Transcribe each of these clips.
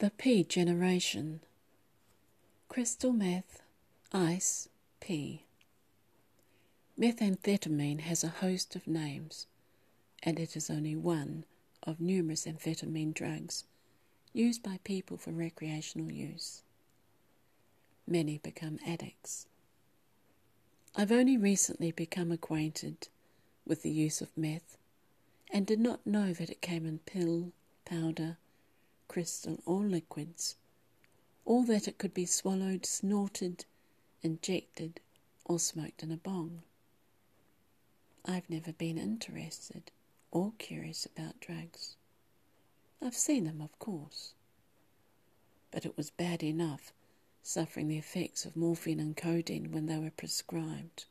The P Generation Crystal meth, ice, P. Methamphetamine has a host of names, and it is only one of numerous amphetamine drugs used by people for recreational use. Many become addicts. I've only recently become acquainted with the use of meth and did not know that it came in pill, powder, crystal, or liquids, or that it could be swallowed, snorted, injected, or smoked in a bong. I've never been interested or curious about drugs. I've seen them, of course. But it was bad enough suffering the effects of morphine and codeine when they were prescribed.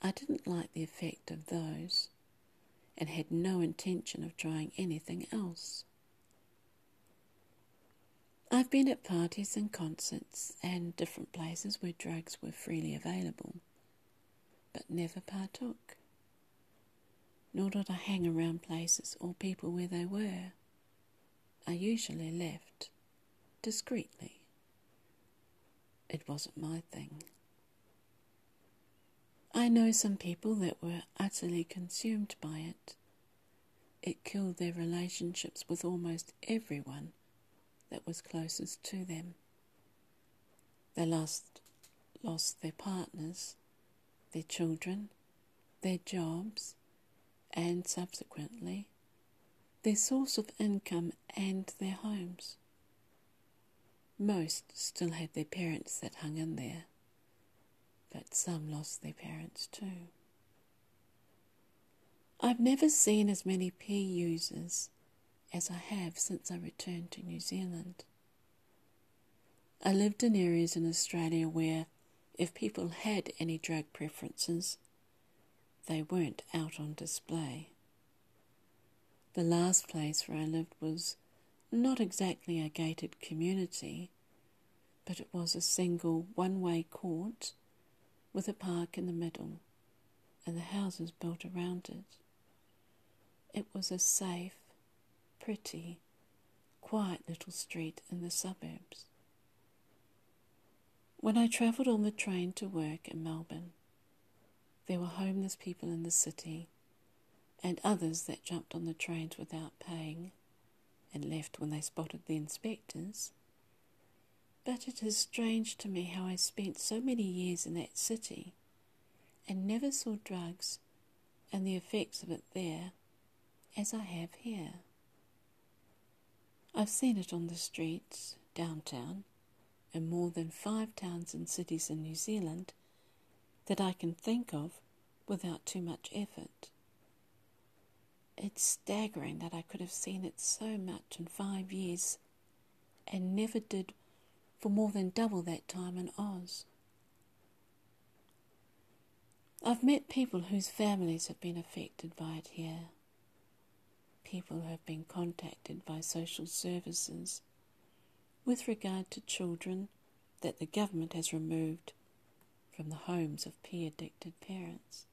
I didn't like the effect of those and had no intention of trying anything else. I've been at parties and concerts and different places where drugs were freely available, but never partook. Nor did I hang around places or people where they were. I usually left discreetly. It wasn't my thing. I know some people that were utterly consumed by it. It killed their relationships with almost everyone that was closest to them. They lost, lost their partners, their children, their jobs, and subsequently their source of income and their homes. Most still had their parents that hung in there but some lost their parents too. I've never seen as many P users as I have since I returned to New Zealand. I lived in areas in Australia where, if people had any drug preferences, they weren't out on display. The last place where I lived was not exactly a gated community, but it was a single one way court with a park in the middle and the houses built around it. It was a safe, pretty, quiet little street in the suburbs. When I travelled on the train to work in Melbourne, there were homeless people in the city and others that jumped on the trains without paying and left when they spotted the inspectors but it is strange to me how I spent so many years in that city and never saw drugs and the effects of it there as I have here. I've seen it on the streets, downtown, in more than five towns and cities in New Zealand that I can think of without too much effort. It's staggering that I could have seen it so much in five years and never did for more than double that time in Oz. I've met people whose families have been affected by it here. People who have been contacted by social services with regard to children that the government has removed from the homes of P addicted parents.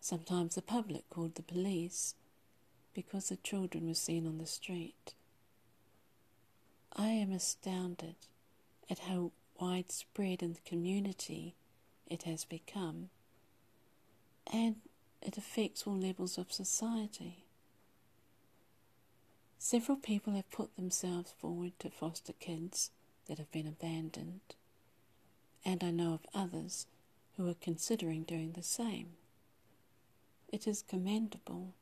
Sometimes the public called the police because the children were seen on the street. I am astounded at how widespread in the community it has become, and it affects all levels of society. Several people have put themselves forward to foster kids that have been abandoned, and I know of others who are considering doing the same. It is commendable,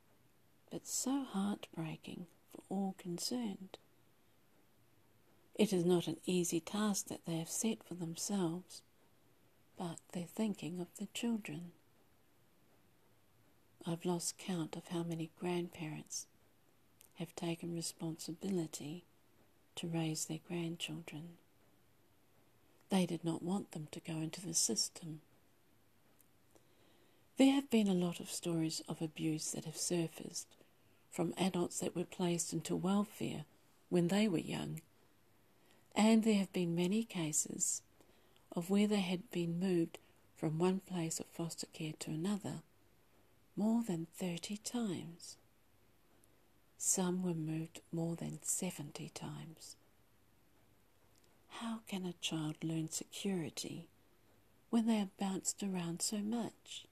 but so heartbreaking for all concerned. It is not an easy task that they have set for themselves, but they're thinking of the children. I've lost count of how many grandparents have taken responsibility to raise their grandchildren. They did not want them to go into the system. There have been a lot of stories of abuse that have surfaced from adults that were placed into welfare when they were young and there have been many cases of where they had been moved from one place of foster care to another more than 30 times. Some were moved more than 70 times. How can a child learn security when they are bounced around so much?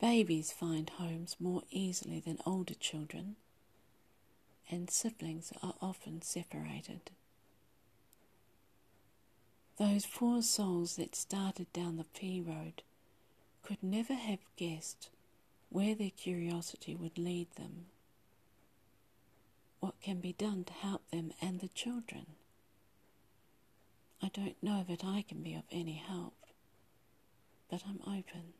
Babies find homes more easily than older children, and siblings are often separated. Those four souls that started down the P road could never have guessed where their curiosity would lead them. What can be done to help them and the children? I don't know that I can be of any help, but I'm open.